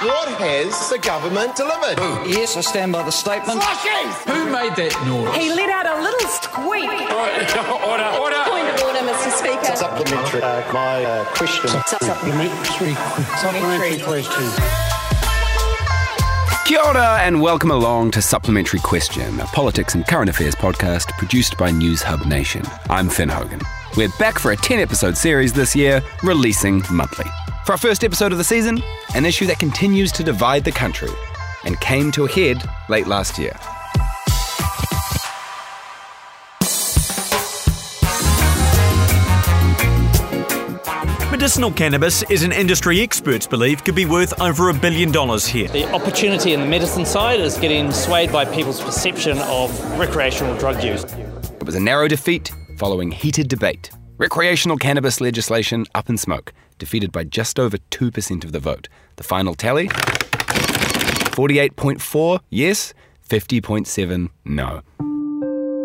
What has the government delivered? Yes, I stand by the statement. Who made that noise? He let out a little squeak. order, order. Point of order, Mr. Speaker. Supplementary. Uh, my uh, question. Supplementary, supplementary question. Kia ora and welcome along to Supplementary Question, a politics and current affairs podcast produced by Newshub Nation. I'm Finn Hogan. We're back for a 10 episode series this year, releasing monthly. For our first episode of the season, an issue that continues to divide the country and came to a head late last year. Medicinal cannabis is an industry experts believe could be worth over a billion dollars here. The opportunity in the medicine side is getting swayed by people's perception of recreational drug use. It was a narrow defeat following heated debate. Recreational cannabis legislation up in smoke, defeated by just over 2% of the vote. The final tally 48.4 yes, 50.7 no.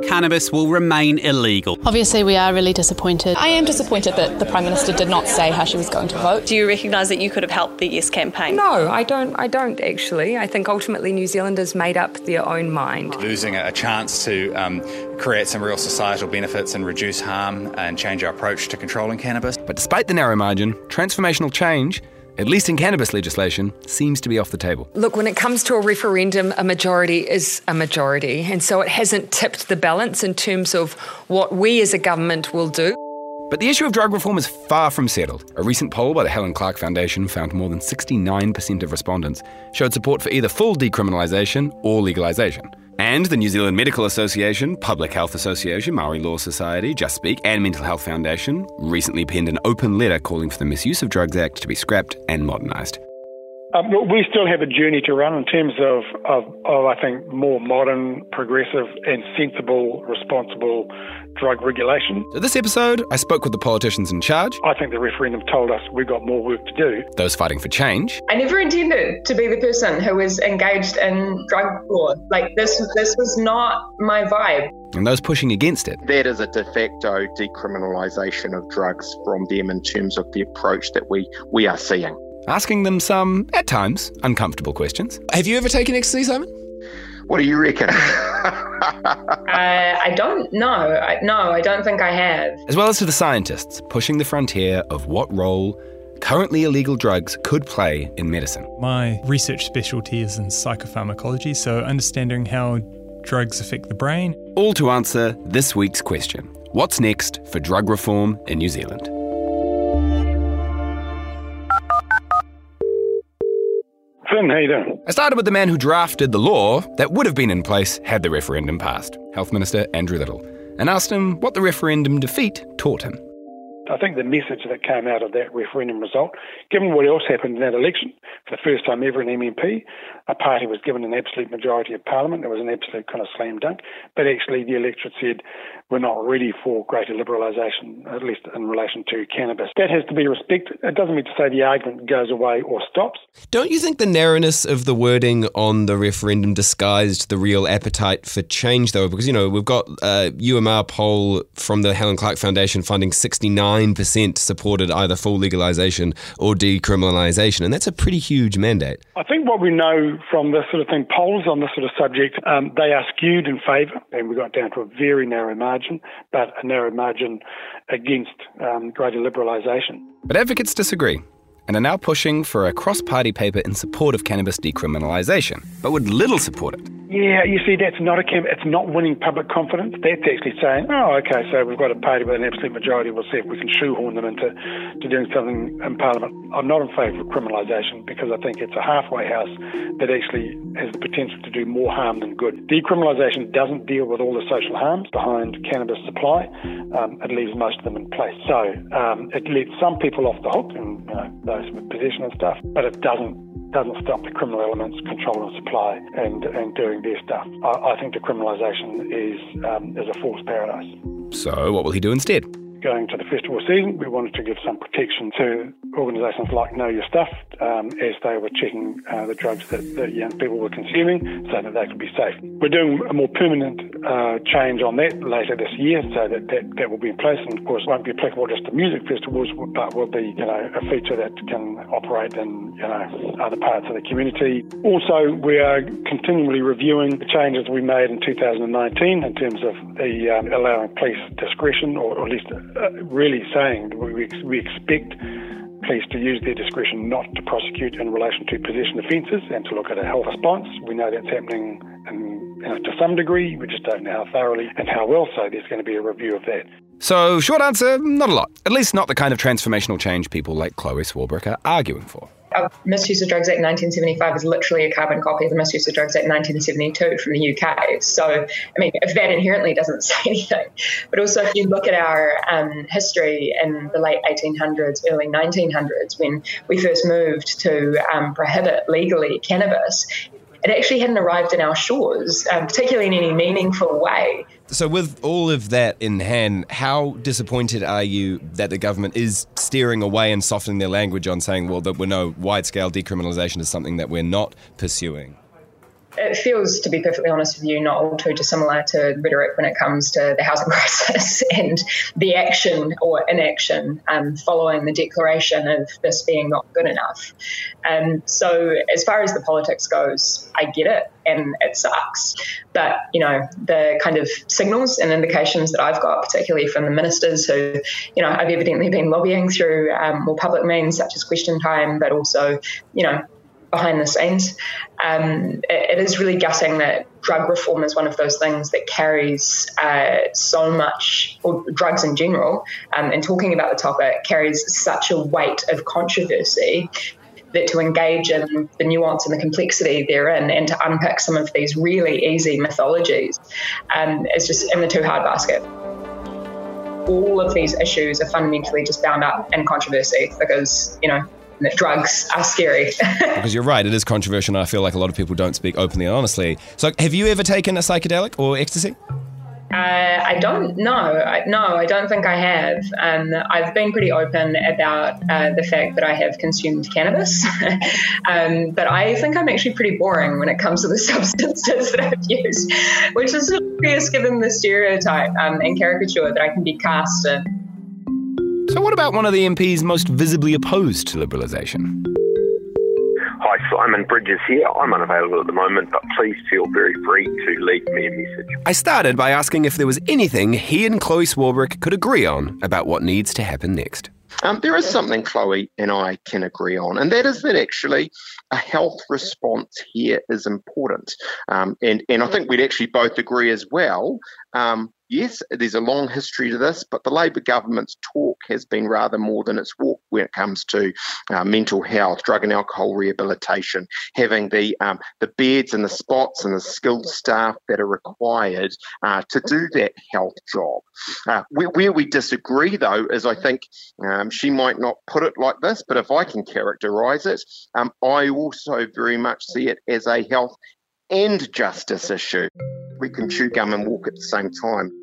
Cannabis will remain illegal. Obviously, we are really disappointed. I am disappointed that the Prime Minister did not say how she was going to vote. Do you recognise that you could have helped the Yes campaign? No, I don't. I don't actually. I think ultimately New Zealanders made up their own mind. Losing a chance to um, create some real societal benefits and reduce harm and change our approach to controlling cannabis. But despite the narrow margin, transformational change, at least in cannabis legislation, seems to be off the table. Look, when it comes to a referendum, a majority is a majority. And so it hasn't tipped the balance in terms of what we as a government will do. But the issue of drug reform is far from settled. A recent poll by the Helen Clark Foundation found more than 69% of respondents showed support for either full decriminalisation or legalisation. And the New Zealand Medical Association, Public Health Association, Maori Law Society, JustSpeak, and Mental Health Foundation recently penned an open letter calling for the Misuse of Drugs Act to be scrapped and modernised. Um, we still have a journey to run in terms of, of, of, I think, more modern, progressive, and sensible, responsible drug regulation. So, this episode, I spoke with the politicians in charge. I think the referendum told us we've got more work to do. Those fighting for change. I never intended to be the person who was engaged in drug law. Like, this, this was not my vibe. And those pushing against it. That is a de facto decriminalisation of drugs from them in terms of the approach that we, we are seeing asking them some, at times, uncomfortable questions. Have you ever taken ecstasy, Simon? What do you reckon? uh, I don't know. I, no, I don't think I have. As well as to the scientists pushing the frontier of what role currently illegal drugs could play in medicine. My research specialty is in psychopharmacology, so understanding how drugs affect the brain. All to answer this week's question What's next for drug reform in New Zealand? How you doing? I started with the man who drafted the law that would have been in place had the referendum passed, Health Minister Andrew Little, and asked him what the referendum defeat taught him. I think the message that came out of that referendum result, given what else happened in that election, for the first time ever an MMP, a party was given an absolute majority of parliament. It was an absolute kind of slam dunk. But actually, the electorate said we're not ready for greater liberalisation, at least in relation to cannabis. That has to be respected. It doesn't mean to say the argument goes away or stops. Don't you think the narrowness of the wording on the referendum disguised the real appetite for change, though? Because, you know, we've got uh, a UMR poll from the Helen Clark Foundation finding 69% supported either full legalisation or decriminalisation, and that's a pretty huge mandate. I think what we know from this sort of thing, polls on this sort of subject, um, they are skewed in favour, and we got down to a very narrow margin, but a narrow margin against um, greater liberalisation. But advocates disagree and are now pushing for a cross party paper in support of cannabis decriminalisation, but would Little support it. Yeah, you see, that's not a it's not winning public confidence. That's actually saying, oh, okay, so we've got a party with an absolute majority. We'll see if we can shoehorn them into to doing something in Parliament. I'm not in favour of criminalisation because I think it's a halfway house that actually has the potential to do more harm than good. Decriminalisation doesn't deal with all the social harms behind cannabis supply. Um, it leaves most of them in place. So um, it lets some people off the hook, and you know, those with possession and stuff, but it doesn't doesn't stop the criminal elements controlling supply and, and doing their stuff. I, I think decriminalisation is, um, is a false paradise. So, what will he do instead? Going to the festival season, we wanted to give some protection to organisations like Know Your Stuff um, as they were checking uh, the drugs that, that, young people were consuming so that they could be safe. We're doing a more permanent uh, change on that later this year so that, that that will be in place and of course won't be applicable just to music festivals but will be you know a feature that can operate in you know other parts of the community. Also we are continually reviewing the changes we made in 2019 in terms of the um, allowing police discretion or, or at least uh, really saying we, we expect police to use their discretion not to prosecute in relation to possession offences and to look at a health response. We know that's happening in, you know, to some degree. We just don't know how thoroughly and how well. So there's going to be a review of that. So, short answer, not a lot. At least not the kind of transformational change people like Chloe Swarbrick are arguing for Misuse of Drugs Act 1975 is literally a carbon copy of the Misuse of Drugs Act 1972 from the UK. So, I mean, if that inherently doesn't say anything, but also if you look at our um, history in the late 1800s, early 1900s, when we first moved to um, prohibit legally cannabis, it actually hadn't arrived in our shores, um, particularly in any meaningful way. So, with all of that in hand, how disappointed are you that the government is steering away and softening their language on saying, well, that we know wide scale decriminalisation is something that we're not pursuing? It feels, to be perfectly honest with you, not all too dissimilar to rhetoric when it comes to the housing crisis and the action or inaction um, following the declaration of this being not good enough. Um, so, as far as the politics goes, I get it and it sucks. But, you know, the kind of signals and indications that I've got, particularly from the ministers who, you know, I've evidently been lobbying through um, more public means such as question time, but also, you know, behind the scenes. Um, it, it is really gutting that drug reform is one of those things that carries uh, so much, or drugs in general, um, and talking about the topic carries such a weight of controversy that to engage in the nuance and the complexity therein and to unpick some of these really easy mythologies um, is just in the too hard basket all of these issues are fundamentally just bound up in controversy because, you know, drugs are scary. because you're right, it is controversial, and I feel like a lot of people don't speak openly and honestly. So, have you ever taken a psychedelic or ecstasy? Uh, I don't know. I, no, I don't think I have. Um, I've been pretty open about uh, the fact that I have consumed cannabis, um, but I think I'm actually pretty boring when it comes to the substances that I've used, which is curious given the stereotype um, and caricature that I can be cast in. So, what about one of the MPs most visibly opposed to liberalisation? Hi, Simon Bridges here. I'm unavailable at the moment, but please feel very free to leave me a message. I started by asking if there was anything he and Chloe Swarbrick could agree on about what needs to happen next. Um, there is something Chloe and I can agree on, and that is that actually a health response here is important. Um, and, and I think we'd actually both agree as well um, Yes, there's a long history to this, but the Labor government's talk has been rather more than its walk when it comes to uh, mental health, drug and alcohol rehabilitation, having the um, the beds and the spots and the skilled staff that are required uh, to do that health job. Uh, where, where, we disagree, though, is I think um, she might not put it like this, but if I can characterise it, um, I also very much see it as a health and justice issue. We can chew gum and walk at the same time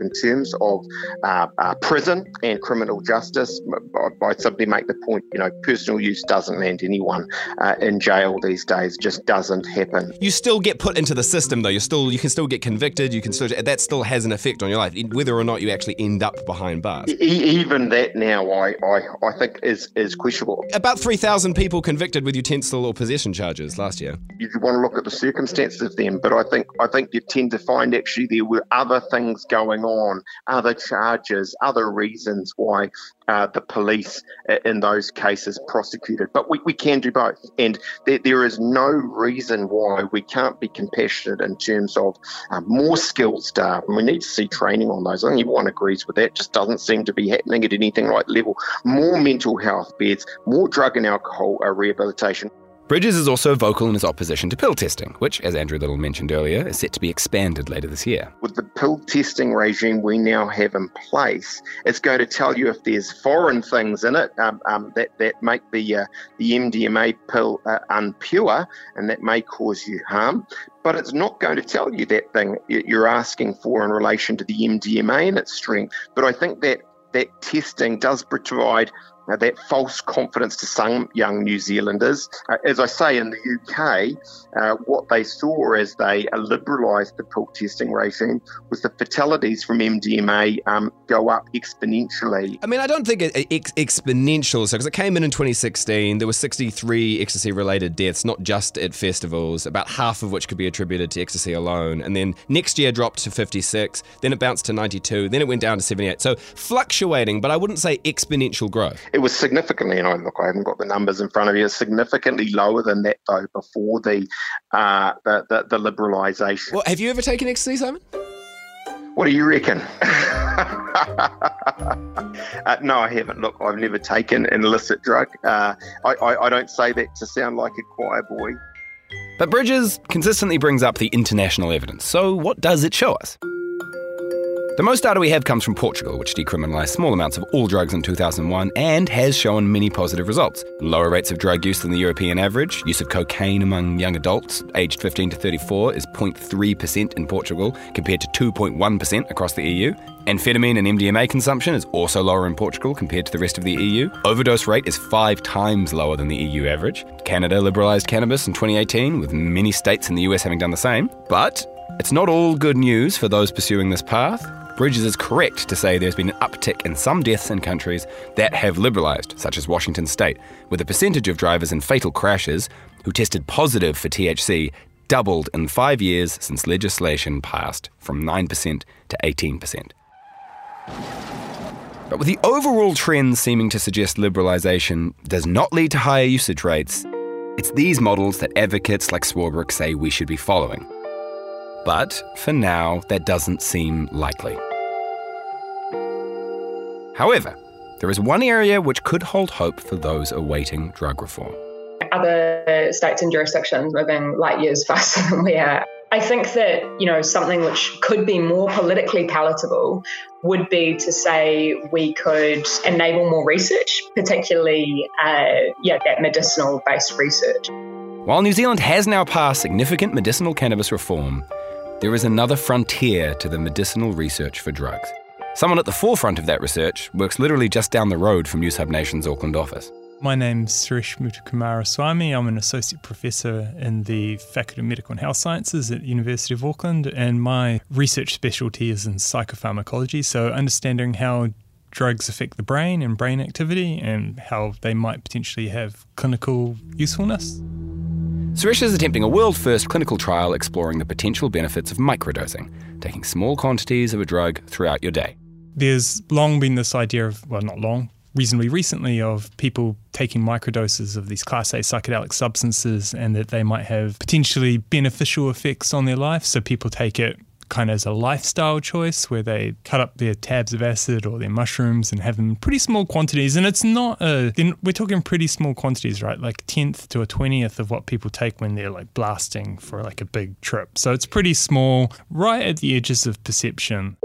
in terms of uh, uh, prison and criminal justice. I simply make the point, you know, personal use doesn't land anyone uh, in jail these days. Just doesn't happen. You still get put into the system, though. You still you can still get convicted. You can still that still has an effect on your life, whether or not you actually end up behind bars. E- even that now, I, I I think is is questionable. About three thousand people convicted with utensil or possession charges last year. You want to look at the circumstances of them, but I think I think you tend to find actually there were other things going on, other charges, other reasons why uh, the police uh, in those cases prosecuted. But we, we can do both. And there, there is no reason why we can't be compassionate in terms of uh, more skilled staff. And we need to see training on those. I think everyone agrees with that. Just doesn't seem to be happening at anything like level. More mental health beds, more drug and alcohol uh, rehabilitation. Bridges is also vocal in his opposition to pill testing, which, as Andrew Little mentioned earlier, is set to be expanded later this year. With the pill testing regime we now have in place, it's going to tell you if there's foreign things in it um, um, that, that make the, uh, the MDMA pill uh, unpure and that may cause you harm. But it's not going to tell you that thing you're asking for in relation to the MDMA and its strength. But I think that that testing does provide that false confidence to some young New Zealanders. Uh, as I say, in the UK, uh, what they saw as they liberalised the pill testing regime was the fatalities from MDMA um, go up exponentially. I mean, I don't think it, it exponential, so because it came in in 2016, there were 63 ecstasy-related deaths, not just at festivals, about half of which could be attributed to ecstasy alone, and then next year dropped to 56, then it bounced to 92, then it went down to 78. So fluctuating, but I wouldn't say exponential growth. It was significantly, and I look, I haven't got the numbers in front of you, significantly lower than that though before the uh, the, the, the liberalisation. Well, have you ever taken ecstasy, Simon? What do you reckon? uh, no, I haven't. Look, I've never taken an illicit drug. Uh, I, I, I don't say that to sound like a choir boy. But Bridges consistently brings up the international evidence. So, what does it show us? The most data we have comes from Portugal, which decriminalised small amounts of all drugs in 2001 and has shown many positive results. Lower rates of drug use than the European average. Use of cocaine among young adults aged 15 to 34 is 0.3% in Portugal compared to 2.1% across the EU. Amphetamine and MDMA consumption is also lower in Portugal compared to the rest of the EU. Overdose rate is five times lower than the EU average. Canada liberalised cannabis in 2018, with many states in the US having done the same. But it's not all good news for those pursuing this path. Bridges is correct to say there's been an uptick in some deaths in countries that have liberalised, such as Washington state, with the percentage of drivers in fatal crashes who tested positive for THC doubled in five years since legislation passed from 9% to 18%. But with the overall trend seeming to suggest liberalisation does not lead to higher usage rates, it's these models that advocates like Swarbrick say we should be following. But for now, that doesn't seem likely. However, there is one area which could hold hope for those awaiting drug reform. Other states and jurisdictions moving light years faster than we are. I think that, you know, something which could be more politically palatable would be to say we could enable more research, particularly, uh, yeah, that medicinal based research. While New Zealand has now passed significant medicinal cannabis reform, there is another frontier to the medicinal research for drugs. Someone at the forefront of that research works literally just down the road from Newshub Nation's Auckland office. My name's Suresh Muthukumaraswamy. I'm an associate professor in the Faculty of Medical and Health Sciences at University of Auckland, and my research specialty is in psychopharmacology, so understanding how drugs affect the brain and brain activity and how they might potentially have clinical usefulness. Suresh is attempting a world first clinical trial exploring the potential benefits of microdosing, taking small quantities of a drug throughout your day. There's long been this idea of, well, not long, reasonably recently, of people taking microdoses of these Class A psychedelic substances and that they might have potentially beneficial effects on their life. So people take it kind of as a lifestyle choice where they cut up their tabs of acid or their mushrooms and have them in pretty small quantities. And it's not a, we're talking pretty small quantities, right? Like a tenth to a twentieth of what people take when they're like blasting for like a big trip. So it's pretty small, right at the edges of perception.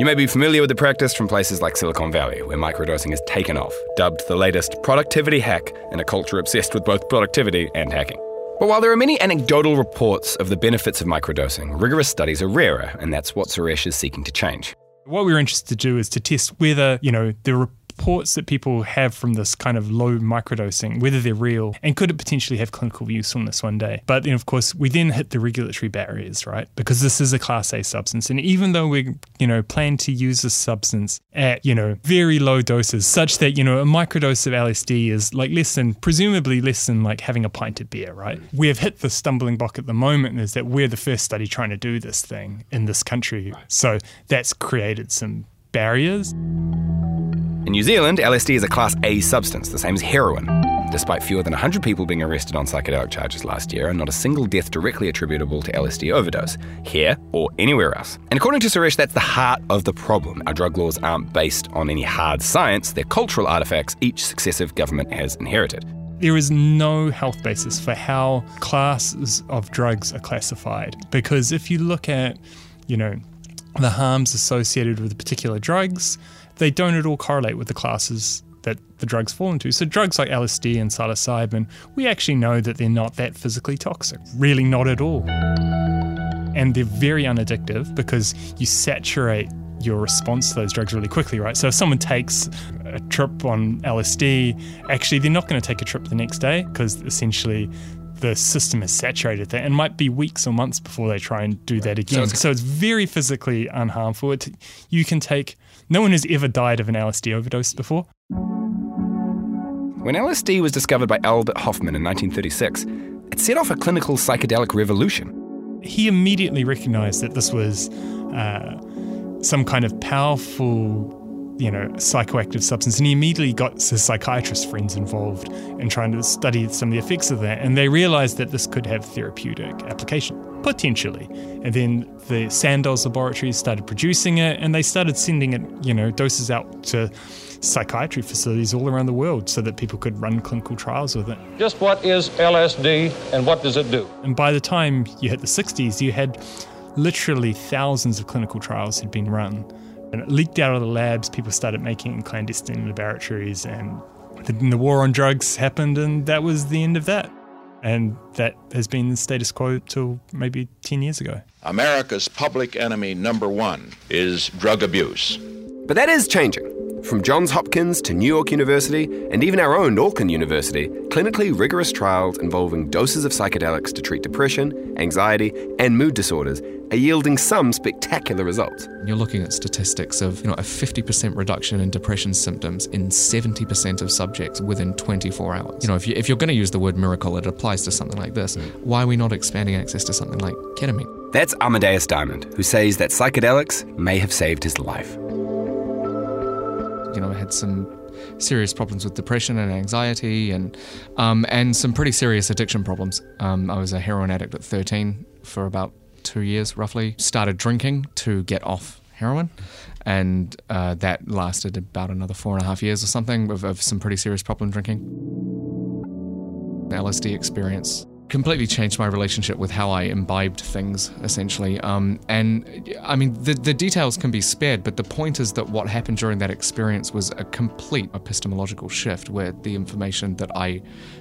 You may be familiar with the practice from places like Silicon Valley, where microdosing has taken off, dubbed the latest productivity hack in a culture obsessed with both productivity and hacking. But while there are many anecdotal reports of the benefits of microdosing, rigorous studies are rarer, and that's what Suresh is seeking to change. What we were interested to do is to test whether, you know, the reports that people have from this kind of low microdosing, whether they're real and could it potentially have clinical usefulness one day. But then, of course, we then hit the regulatory barriers, right? Because this is a Class A substance. And even though we, you know, plan to use this substance at, you know, very low doses, such that, you know, a microdose of LSD is like less than, presumably less than like having a pint of beer, right? We have hit the stumbling block at the moment is that we're the first study trying to do this thing in this country. So that's created some barriers. In New Zealand, LSD is a Class A substance, the same as heroin. Despite fewer than 100 people being arrested on psychedelic charges last year, and not a single death directly attributable to LSD overdose, here or anywhere else. And according to Suresh, that's the heart of the problem. Our drug laws aren't based on any hard science, they're cultural artifacts each successive government has inherited. There is no health basis for how classes of drugs are classified. Because if you look at, you know, the harms associated with particular drugs, they don't at all correlate with the classes that the drugs fall into. So drugs like LSD and psilocybin, we actually know that they're not that physically toxic. Really not at all. And they're very unaddictive because you saturate your response to those drugs really quickly, right? So if someone takes a trip on LSD, actually they're not going to take a trip the next day because essentially the system is saturated there and might be weeks or months before they try and do that again. So it's, so it's very physically unharmful. It, you can take, no one has ever died of an LSD overdose before. When LSD was discovered by Albert Hofmann in 1936, it set off a clinical psychedelic revolution. He immediately recognized that this was uh, some kind of powerful you know, psychoactive substance. And he immediately got his psychiatrist friends involved in trying to study some of the effects of that. And they realized that this could have therapeutic application, potentially. And then the Sandoz laboratories started producing it and they started sending it, you know, doses out to psychiatry facilities all around the world so that people could run clinical trials with it. Just what is LSD and what does it do? And by the time you hit the 60s, you had literally thousands of clinical trials had been run and it leaked out of the labs. People started making it in clandestine laboratories, and the, the war on drugs happened, and that was the end of that. And that has been the status quo till maybe 10 years ago. America's public enemy number one is drug abuse. But that is changing. From Johns Hopkins to New York University, and even our own Auckland University, clinically rigorous trials involving doses of psychedelics to treat depression, anxiety, and mood disorders are yielding some spectacular results. You're looking at statistics of you know a 50% reduction in depression symptoms in 70% of subjects within 24 hours. You know, if, you, if you're going to use the word miracle, it applies to something like this. Mm. Why are we not expanding access to something like ketamine? That's Amadeus Diamond, who says that psychedelics may have saved his life you know, I had some serious problems with depression and anxiety and um, and some pretty serious addiction problems. Um, I was a heroin addict at 13 for about two years, roughly. Started drinking to get off heroin, and uh, that lasted about another four and a half years or something of, of some pretty serious problem drinking. LSD experience completely changed my relationship with how I imbibed things, essentially. Um, and I mean, the, the details can be spared, but the point is that what happened during that experience was a complete epistemological shift where the information that I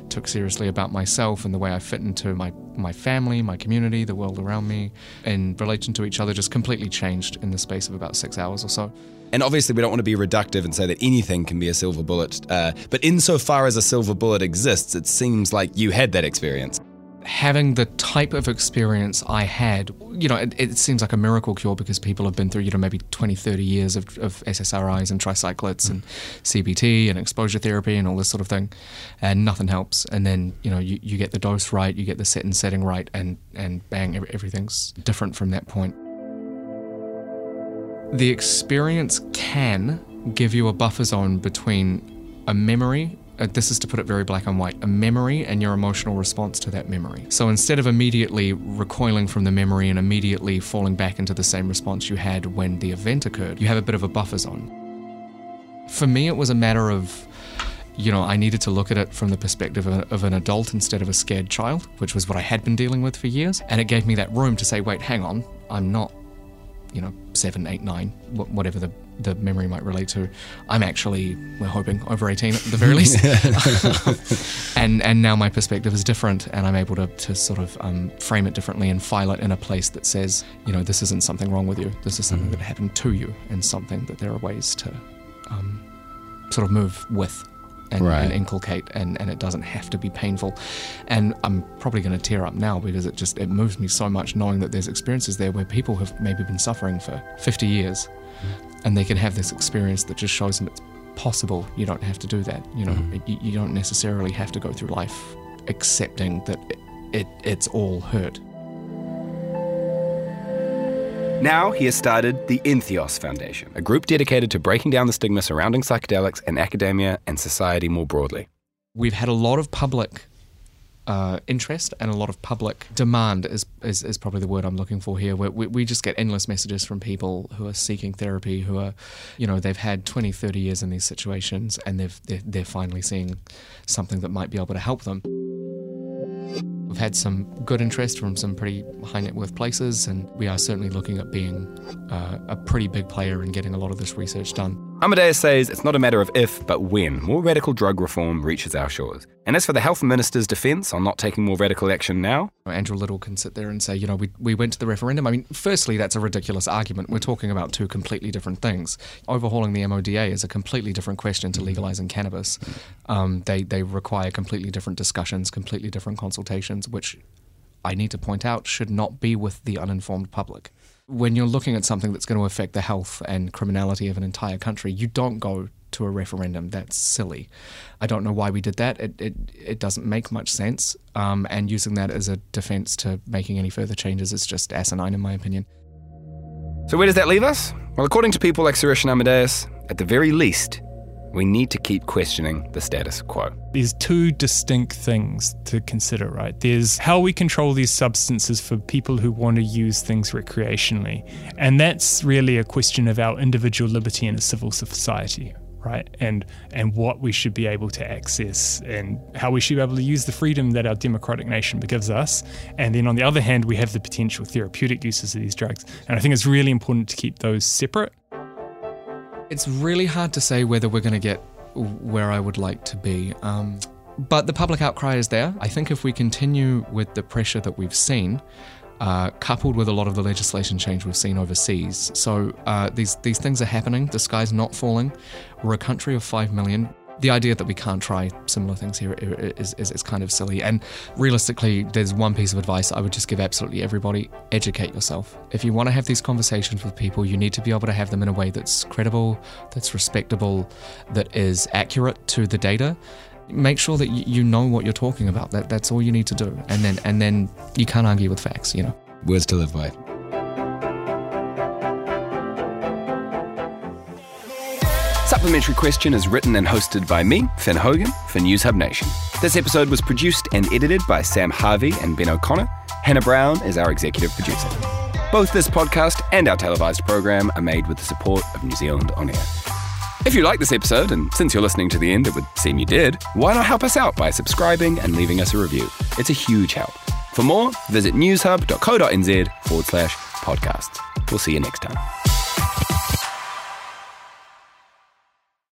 took seriously about myself and the way I fit into my, my family, my community, the world around me, in relation to each other just completely changed in the space of about six hours or so. And obviously, we don't want to be reductive and say that anything can be a silver bullet. Uh, but insofar as a silver bullet exists, it seems like you had that experience having the type of experience I had, you know, it, it, seems like a miracle cure because people have been through, you know, maybe 20, 30 years of, of SSRIs and tricyclics mm. and CBT and exposure therapy and all this sort of thing, and nothing helps. And then, you know, you, you get the dose right, you get the set and setting right, and, and bang, everything's different from that point. The experience can give you a buffer zone between a memory Uh, this is to put it very black and white, a memory and your emotional response to that memory. So instead of immediately recoiling from the memory and immediately falling back into the same response you had when the event occurred, you have a bit of a buffer zone. For me, it was a matter of you know, I needed to look at it from the perspective of, of, an adult instead of a scared child, which was what I had been dealing with for years. And it gave me that room to say, wait, hang on, I'm not, you know, seven, eight, nine, whatever the the memory might relate to. I'm actually, we're hoping, over 18 at the very least. and and now my perspective is different, and I'm able to, to sort of um, frame it differently and file it in a place that says, you know, this isn't something wrong with you. This is something mm. that happened to you, and something that there are ways to um, sort of move with. And, right. and, inculcate and, and it doesn't have to be painful and i'm probably going to tear up now because it just it moves me so much knowing that there's experiences there where people have maybe been suffering for 50 years and they can have this experience that just shows them it's possible. You don't have to do that. You know, mm. you, you, don't necessarily have to go through life accepting that it, it, it's all hurt. Now he has started the Entheos Foundation, a group dedicated to breaking down the stigma surrounding psychedelics in academia and society more broadly. We've had a lot of public uh, interest and a lot of public demand is, is, is, probably the word I'm looking for here. We, we just get endless messages from people who are seeking therapy, who are, you know, they've had 20, 30 years in these situations and they've, they're, they're finally seeing something that might be able to help them. Had some good interest from some pretty high net worth places, and we are certainly looking at being uh, a pretty big player in getting a lot of this research done. Amadeus says it's not a matter of if, but when more radical drug reform reaches our shores. And as for the health minister's defence on not taking more radical action now, Andrew Little can sit there and say, you know, we, we went to the referendum. I mean, firstly, that's a ridiculous argument. We're talking about two completely different things. Overhauling the MODA is a completely different question to legalising cannabis. Um, they, they require completely different discussions, completely different consultations, which I need to point out should not be with the uninformed public when you're looking at something that's going to affect the health and criminality of an entire country, you don't go to a referendum. That's silly. I don't know why we did that. It, it, it doesn't make much sense. Um, and using that as a defense to making any further changes is just asinine, in my opinion. So, where does that leave us? Well, according to people like Suresh and Amadeus, at the very least, we need to keep questioning the status quo. There's two distinct things to consider, right? There's how we control these substances for people who want to use things recreationally. And that's really a question of our individual liberty in a civil society, right? And and what we should be able to access and how we should be able to use the freedom that our democratic nation gives us. And then on the other hand, we have the potential therapeutic uses of these drugs. And I think it's really important to keep those separate. It's really hard to say whether we're going to get where I would like to be. Um, but the public outcry is there. I think if we continue with the pressure that we've seen, uh, coupled with a lot of the legislation change we've seen overseas, so uh, these these things are happening. The sky's not falling. We're a country of five million the idea that we can't try similar things here is, is, is, kind of silly. And realistically, there's one piece of advice I would just give absolutely everybody educate yourself. If you want to have these conversations with people, you need to be able to have them in a way that's credible, that's respectable, that is accurate to the data. Make sure that you know what you're talking about. That, that's all you need to do. And then, and then you can't argue with facts, you know. Words to live by. The supplementary Question is written and hosted by me, Finn Hogan, for Newshub Nation. This episode was produced and edited by Sam Harvey and Ben O'Connor. Hannah Brown is our executive producer. Both this podcast and our televised program are made with the support of New Zealand On Air. If you like this episode, and since you're listening to the end, it would seem you did, why not help us out by subscribing and leaving us a review? It's a huge help. For more, visit newshub.co.nz forward slash podcasts. We'll see you next time.